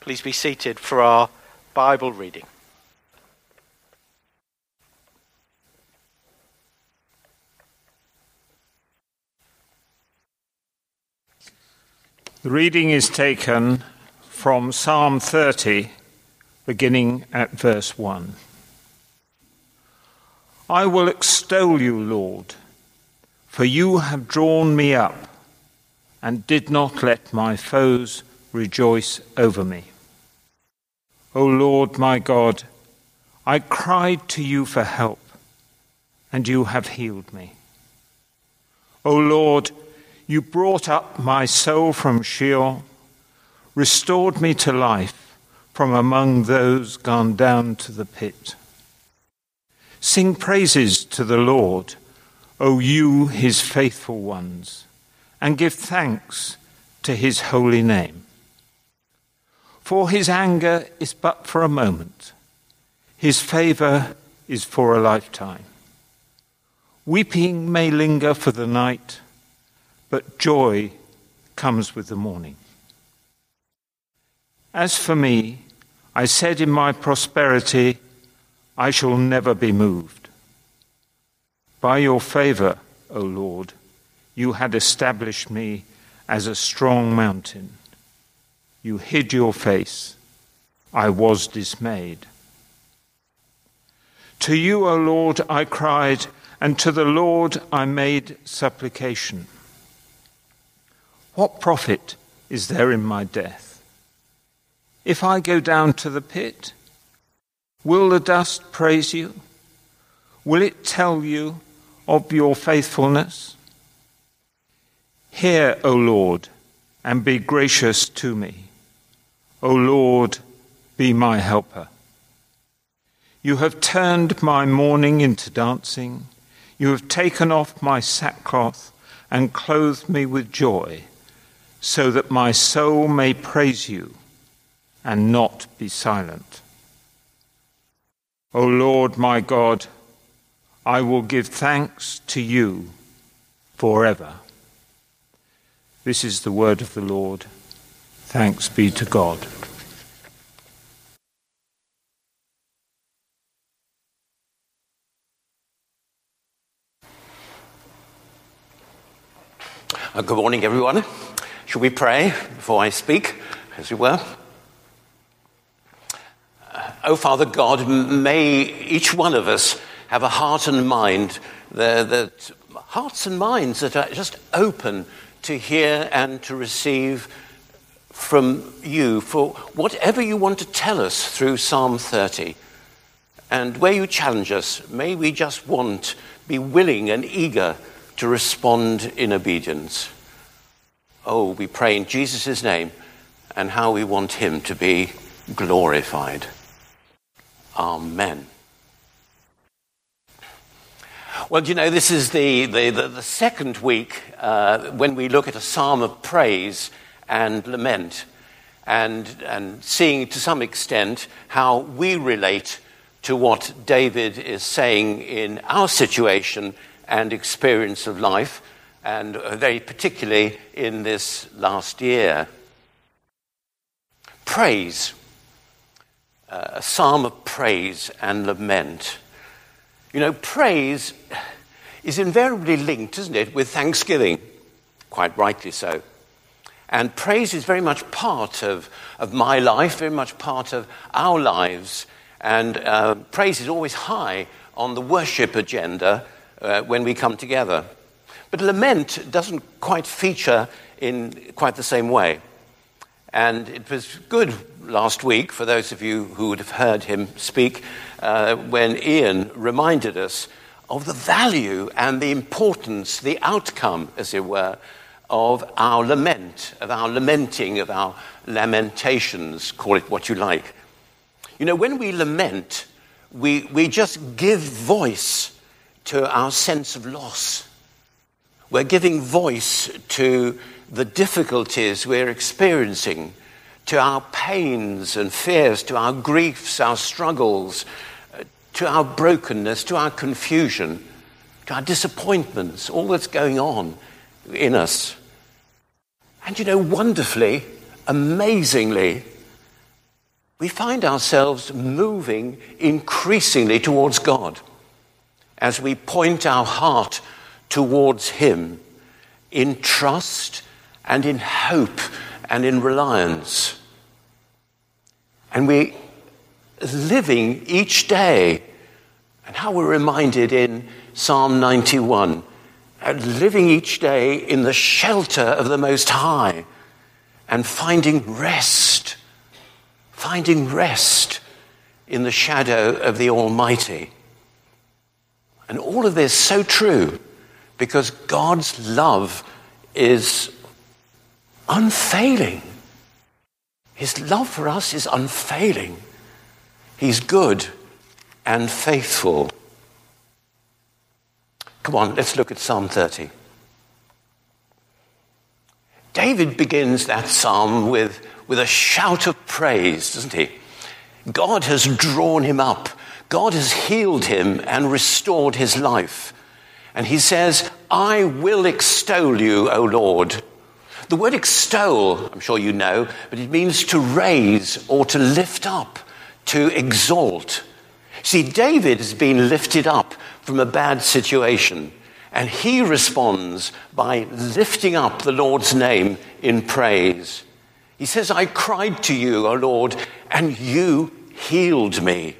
Please be seated for our Bible reading. The reading is taken from Psalm 30, beginning at verse 1. I will extol you, Lord, for you have drawn me up and did not let my foes rejoice over me. O Lord my God, I cried to you for help, and you have healed me. O Lord, you brought up my soul from Sheol, restored me to life from among those gone down to the pit. Sing praises to the Lord, O you, his faithful ones, and give thanks to his holy name. For his anger is but for a moment, his favor is for a lifetime. Weeping may linger for the night, but joy comes with the morning. As for me, I said in my prosperity, I shall never be moved. By your favor, O Lord, you had established me as a strong mountain. You hid your face. I was dismayed. To you, O Lord, I cried, and to the Lord I made supplication. What profit is there in my death? If I go down to the pit, will the dust praise you? Will it tell you of your faithfulness? Hear, O Lord, and be gracious to me. O Lord, be my helper. You have turned my mourning into dancing. You have taken off my sackcloth and clothed me with joy, so that my soul may praise you and not be silent. O Lord my God, I will give thanks to you forever. This is the word of the Lord. Thanks be to God. Uh, good morning, everyone. Should we pray before I speak, as you were? Uh, oh, Father God, may each one of us have a heart and mind that, that hearts and minds that are just open to hear and to receive from you for whatever you want to tell us through Psalm 30. And where you challenge us, may we just want, be willing and eager to respond in obedience. Oh, we pray in Jesus' name and how we want him to be glorified. Amen. Well, you know, this is the, the, the, the second week uh, when we look at a psalm of praise and lament and, and seeing to some extent how we relate to what David is saying in our situation and experience of life, and very particularly in this last year. Praise, uh, a psalm of praise and lament. You know, praise is invariably linked, isn't it, with thanksgiving? Quite rightly so. And praise is very much part of, of my life, very much part of our lives. And uh, praise is always high on the worship agenda uh, when we come together. But lament doesn't quite feature in quite the same way. And it was good last week, for those of you who would have heard him speak, uh, when Ian reminded us of the value and the importance, the outcome, as it were, of our lament, of our lamenting, of our lamentations, call it what you like. You know, when we lament, we, we just give voice to our sense of loss. We're giving voice to the difficulties we're experiencing, to our pains and fears, to our griefs, our struggles, to our brokenness, to our confusion, to our disappointments, all that's going on in us. And you know, wonderfully, amazingly, we find ourselves moving increasingly towards God as we point our heart towards Him in trust and in hope and in reliance. And we're living each day, and how we're reminded in Psalm 91 living each day in the shelter of the Most High and finding rest, finding rest in the shadow of the Almighty. And all of this so true because God's love is unfailing. His love for us is unfailing. He's good and faithful. Come on, let's look at Psalm 30. David begins that psalm with, with a shout of praise, doesn't he? God has drawn him up. God has healed him and restored his life. And he says, I will extol you, O Lord. The word extol, I'm sure you know, but it means to raise or to lift up, to exalt. See, David has been lifted up from a bad situation, and he responds by lifting up the Lord's name in praise. He says, I cried to you, O Lord, and you healed me.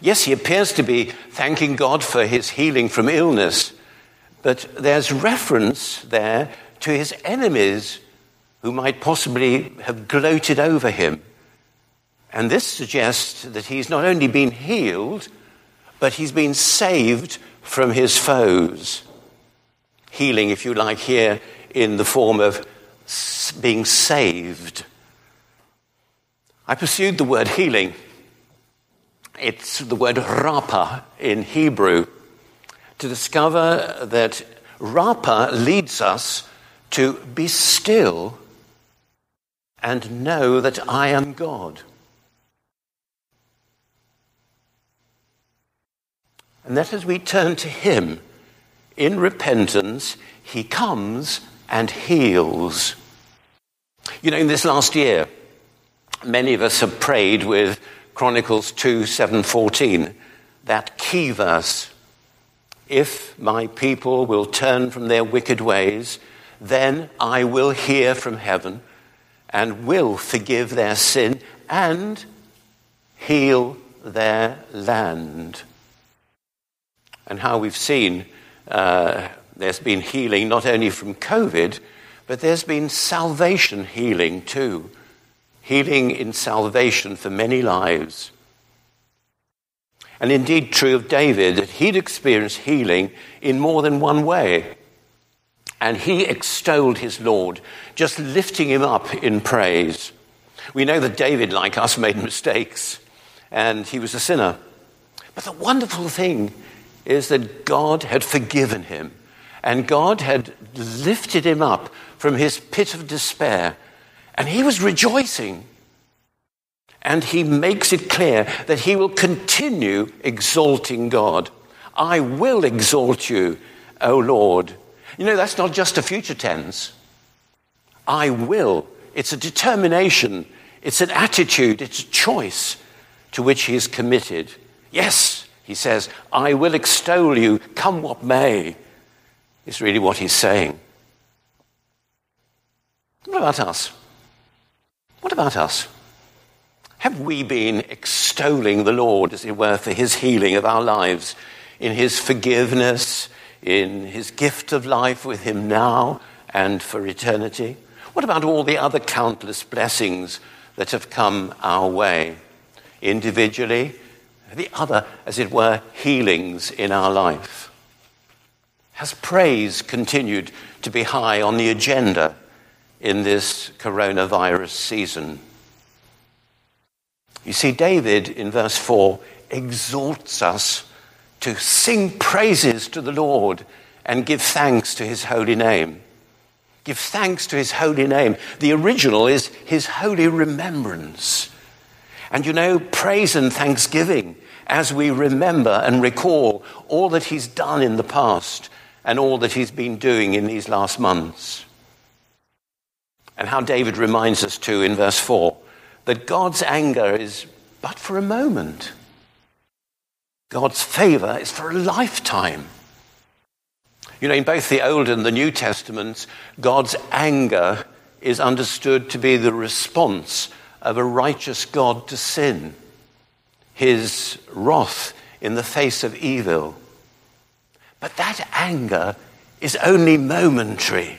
Yes, he appears to be thanking God for his healing from illness, but there's reference there to his enemies who might possibly have gloated over him. And this suggests that he's not only been healed, but he's been saved from his foes. Healing, if you like, here in the form of being saved. I pursued the word healing. It's the word rapha in Hebrew to discover that rapha leads us to be still and know that I am God. And that as we turn to Him in repentance, He comes and heals. You know, in this last year, many of us have prayed with Chronicles 2 7 14, that key verse. If my people will turn from their wicked ways, then I will hear from heaven and will forgive their sin and heal their land and how we've seen uh, there's been healing not only from COVID, but there's been salvation healing too. Healing in salvation for many lives. And indeed, true of David, that he'd experienced healing in more than one way. And he extolled his Lord, just lifting him up in praise. We know that David, like us, made mistakes, and he was a sinner. But the wonderful thing is that God had forgiven him and God had lifted him up from his pit of despair and he was rejoicing. And he makes it clear that he will continue exalting God. I will exalt you, O Lord. You know, that's not just a future tense. I will. It's a determination, it's an attitude, it's a choice to which he is committed. Yes, he says, I will extol you, come what may, is really what he's saying. What about us? What about us? Have we been extolling the Lord, as it were, for his healing of our lives, in his forgiveness, in his gift of life with him now and for eternity? What about all the other countless blessings that have come our way, individually the other, as it were, healings in our life? Has praise continued to be high on the agenda in this coronavirus season? You see, David in verse 4 exhorts us to sing praises to the Lord and give thanks to his holy name. Give thanks to his holy name. The original is his holy remembrance. And you know, praise and thanksgiving as we remember and recall all that he's done in the past and all that he's been doing in these last months. And how David reminds us too in verse 4 that God's anger is but for a moment. God's favor is for a lifetime. You know, in both the Old and the New Testaments, God's anger is understood to be the response of a righteous God to sin, his wrath in the face of evil. But that anger is only momentary.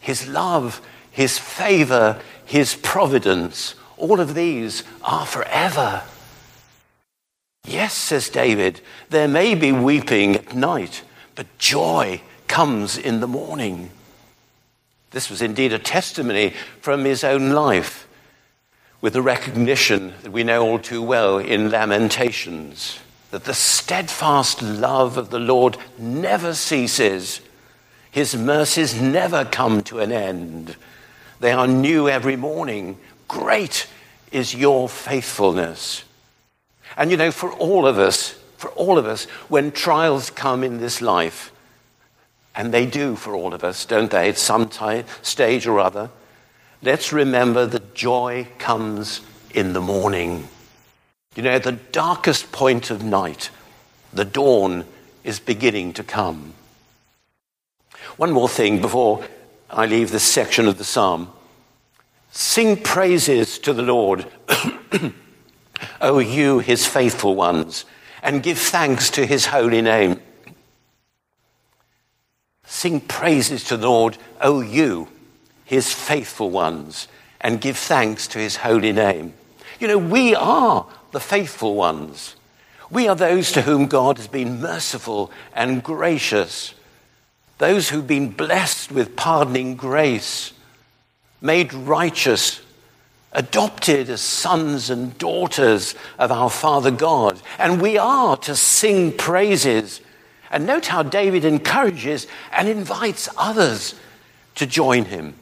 His love, his favor, his providence, all of these are forever. Yes, says David, there may be weeping at night, but joy comes in the morning. This was indeed a testimony from his own life, with the recognition that we know all too well in Lamentations that the steadfast love of the Lord never ceases. His mercies never come to an end. They are new every morning. Great is your faithfulness. And you know, for all of us, for all of us, when trials come in this life, and they do for all of us, don't they, at some time, stage or other, let's remember that joy comes in the morning. You know, at the darkest point of night, the dawn is beginning to come. One more thing before I leave this section of the psalm. Sing praises to the Lord, O you, his faithful ones, and give thanks to his holy name. Sing praises to the Lord, O you, his faithful ones, and give thanks to his holy name. You know, we are the faithful ones. We are those to whom God has been merciful and gracious, those who've been blessed with pardoning grace, made righteous, adopted as sons and daughters of our Father God. And we are to sing praises. And note how David encourages and invites others to join him.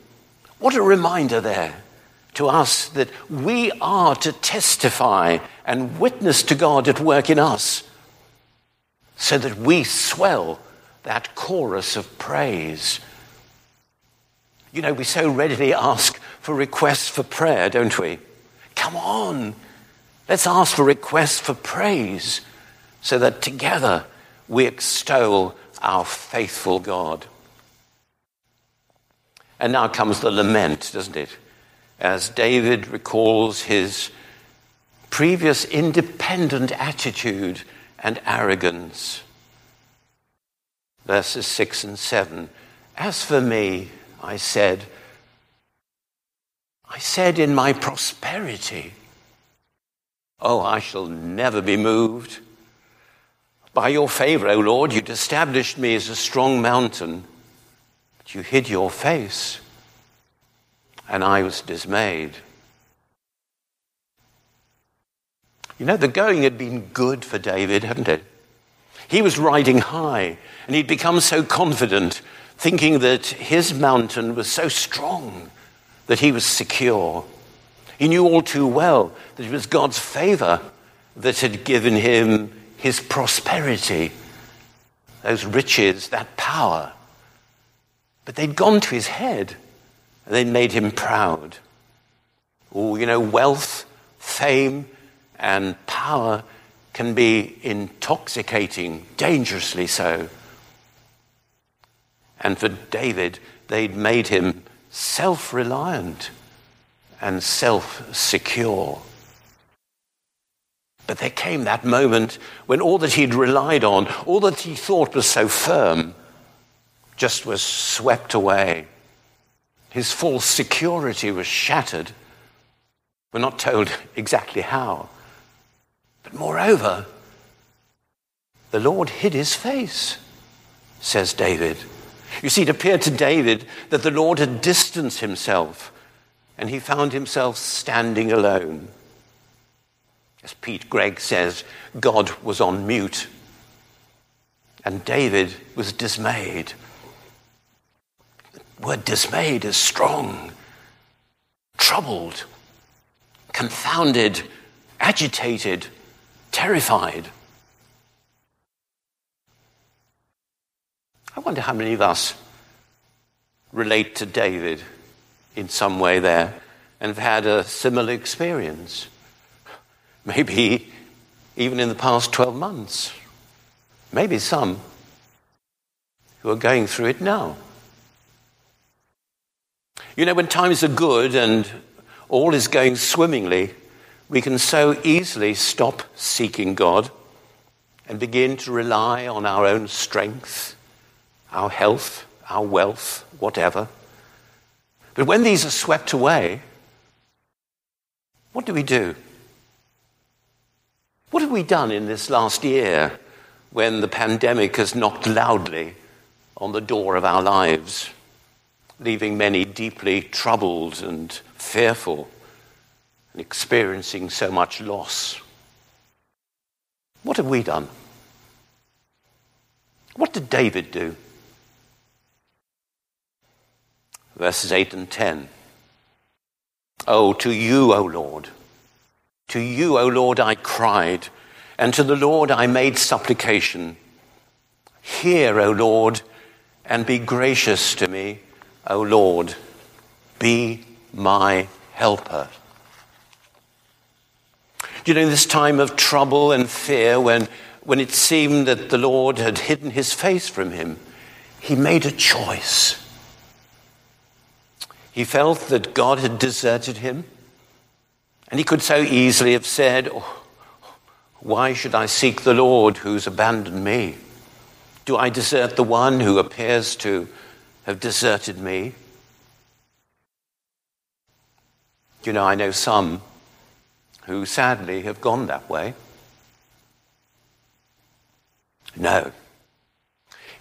What a reminder there to us that we are to testify and witness to God at work in us so that we swell that chorus of praise. You know, we so readily ask for requests for prayer, don't we? Come on, let's ask for requests for praise so that together we extol our faithful God. And now comes the lament, doesn't it? as David recalls his previous independent attitude and arrogance. Verses 6 and 7. As for me, I said, I said in my prosperity, Oh, I shall never be moved. By your favor, O Lord, you'd established me as a strong mountain, but you hid your face and I was dismayed. You know, the going had been good for David, hadn't it? He was riding high, and he'd become so confident, thinking that his mountain was so strong that he was secure. He knew all too well that it was God's favor that had given him his prosperity, those riches, that power. But they'd gone to his head. And they'd made him proud. Oh, you know, wealth, fame, and power can be intoxicating, dangerously so. And for David, they'd made him self reliant and self secure. But there came that moment when all that he'd relied on, all that he thought was so firm, just was swept away. His false security was shattered. We're not told exactly how. But moreover, the Lord hid his face, says David. You see, it appeared to David that the Lord had distanced himself and he found himself standing alone. As Pete Greig says, God was on mute and David was dismayed word dismayed is strong, troubled, confounded, agitated, terrified. I wonder how many of us relate to David in some way there. and have had a similar experience. Maybe even in the past 12 months. Maybe some who are going through it now. You know, when times are good and all is going swimmingly, we can so easily stop seeking God and begin to rely on our own strength, our health, our wealth, whatever. But when these are swept away, what do we do? What have we done in this last year when the pandemic has knocked loudly on the door of our lives, leaving many deeply troubled and fearful and experiencing so much loss? What have we done? What did David do? Verses 8 and 10. Oh, to you, O Lord, to you, O Lord, I cried, and to the Lord I made supplication. Hear, O Lord, and be gracious to me, O Lord, be my helper. You know, this time of trouble and fear, when, when it seemed that the Lord had hidden his face from him, he made a choice. He felt that God had deserted him, and he could so easily have said, oh, Why should I seek the Lord who's abandoned me? Do I desert the one who appears to have deserted me? You know, I know some who sadly have gone that way? No.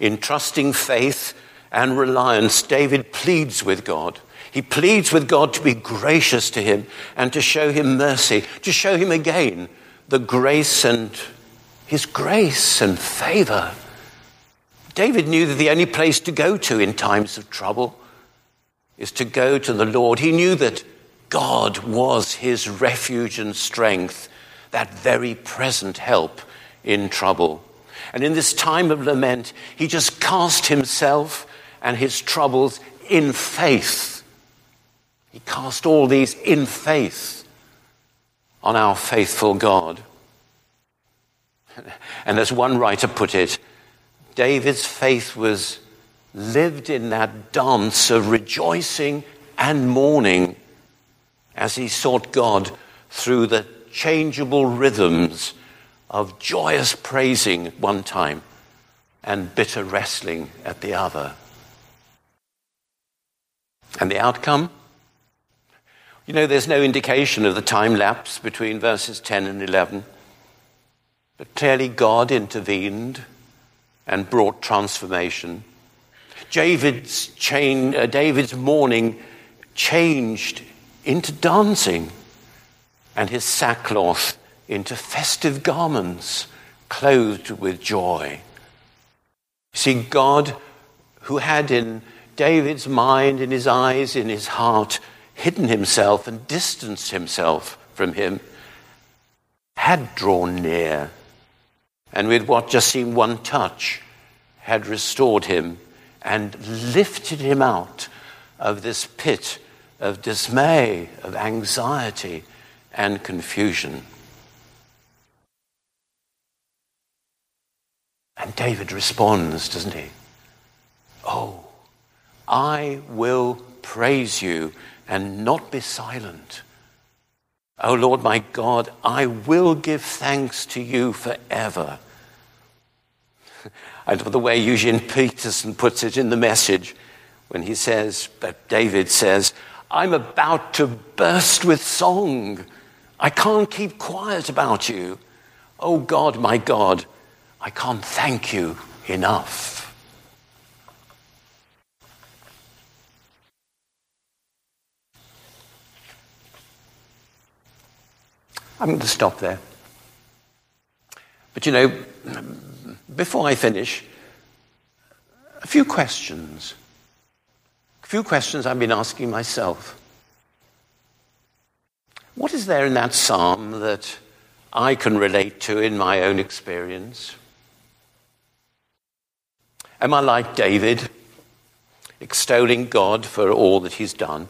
In trusting faith and reliance, David pleads with God. He pleads with God to be gracious to him and to show him mercy, to show him again the grace and his grace and favor. David knew that the only place to go to in times of trouble is to go to the Lord. He knew that God was his refuge and strength, that very present help in trouble. And in this time of lament, he just cast himself and his troubles in faith. He cast all these in faith on our faithful God. And as one writer put it, David's faith was lived in that dance of rejoicing and mourning as he sought God through the changeable rhythms of joyous praising one time and bitter wrestling at the other. And the outcome? You know, there's no indication of the time lapse between verses 10 and 11. But clearly, God intervened and brought transformation. David's, chain, uh, David's mourning changed into dancing, and his sackcloth into festive garments, clothed with joy. See, God, who had in David's mind, in his eyes, in his heart, hidden himself and distanced himself from him, had drawn near, and with what just seemed one touch, had restored him and lifted him out of this pit of dismay, of anxiety, and confusion. And David responds, doesn't he? Oh, I will praise you and not be silent. Oh Lord my God, I will give thanks to you forever. I love the way Eugene Peterson puts it in the message when he says, that David says, I'm about to burst with song. I can't keep quiet about you. Oh God, my God, I can't thank you enough. I'm going to stop there. But you know, before I finish, a few questions. A few questions I've been asking myself. What is there in that psalm that I can relate to in my own experience? Am I like David, extolling God for all that he's done?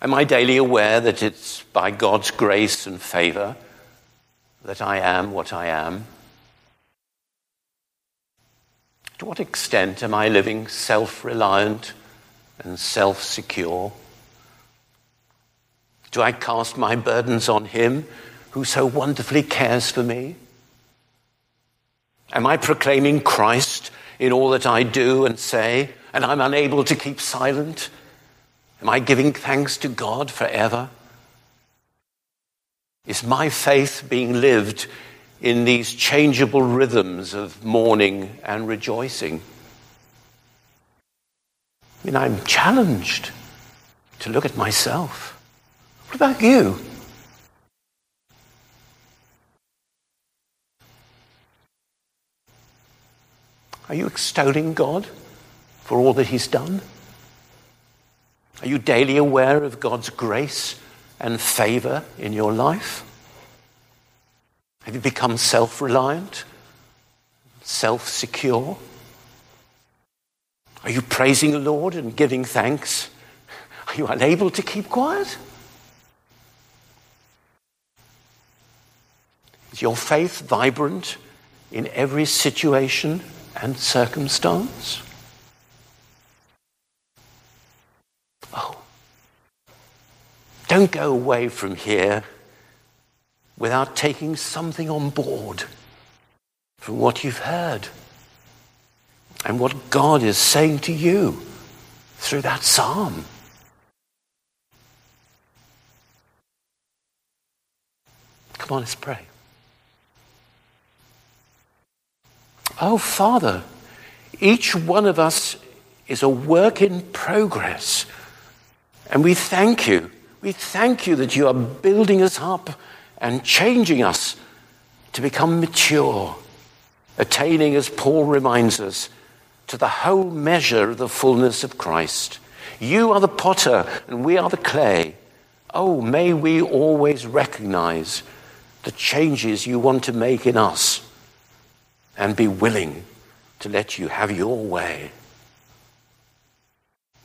Am I daily aware that it's by God's grace and favor that I am what I am? To what extent am I living self reliant and self secure? Do I cast my burdens on Him who so wonderfully cares for me? Am I proclaiming Christ in all that I do and say, and I'm unable to keep silent? Am I giving thanks to God forever? Is my faith being lived in these changeable rhythms of mourning and rejoicing? I mean, I'm challenged to look at myself. What about you? Are you extolling God for all that He's done? Are you daily aware of God's grace and favor in your life? Have you become self reliant, self secure? Are you praising the Lord and giving thanks? Are you unable to keep quiet? Is your faith vibrant in every situation and circumstance? Don't go away from here without taking something on board from what you've heard and what God is saying to you through that psalm. Come on, let's pray. Oh, Father, each one of us is a work in progress. And we thank you. We thank you that you are building us up and changing us to become mature, attaining, as Paul reminds us, to the whole measure of the fullness of Christ. You are the potter and we are the clay. Oh, may we always recognize the changes you want to make in us and be willing to let you have your way.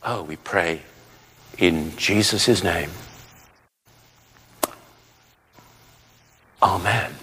Oh, we pray in Jesus' name. Amen.